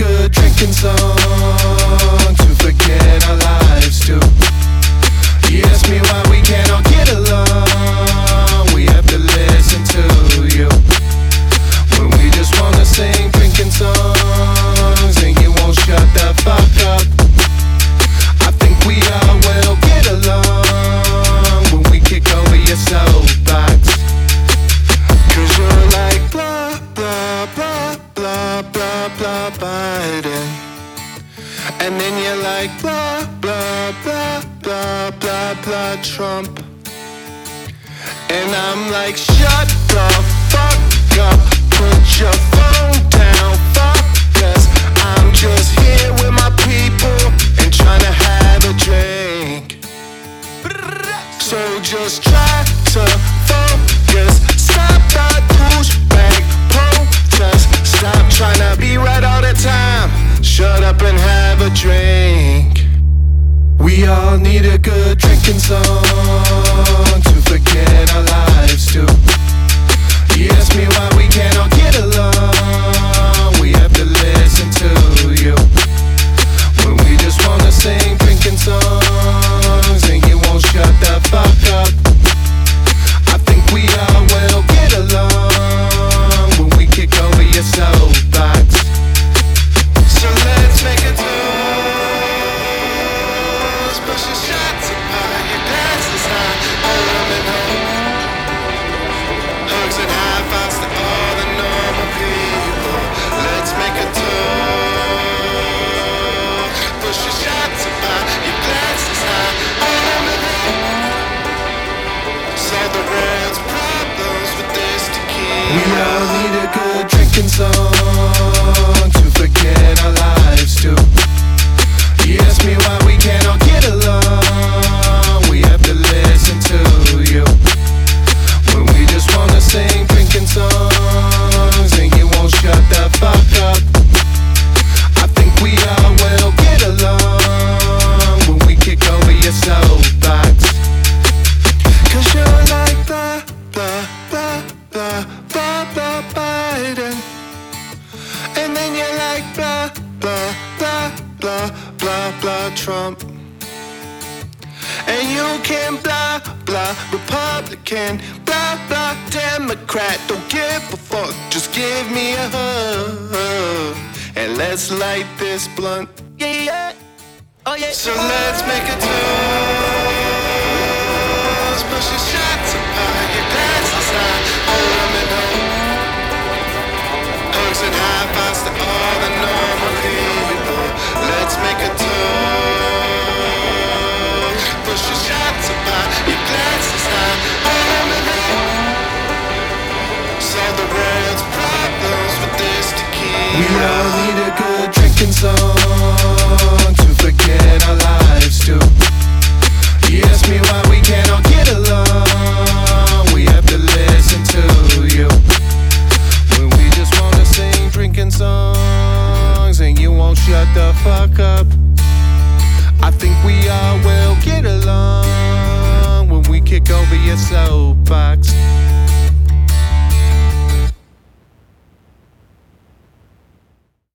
good drinking song. And then you're like, blah, blah, blah, blah, blah, blah, Trump. And I'm like, shut the fuck up, put your need a good drinking song Trump. And you can blah, blah, Republican, blah, blah, Democrat. Don't give a fuck, just give me a hug. And let's light this blunt. Yeah, yeah. Oh, yeah. So let's make a toast. Push your shots. We need a good drinking song to forget our lives. You ask me why we get along. We have to listen to you when we just wanna sing drinking songs, and you won't shut the fuck up. I think we all will get along when we kick over your soapbox.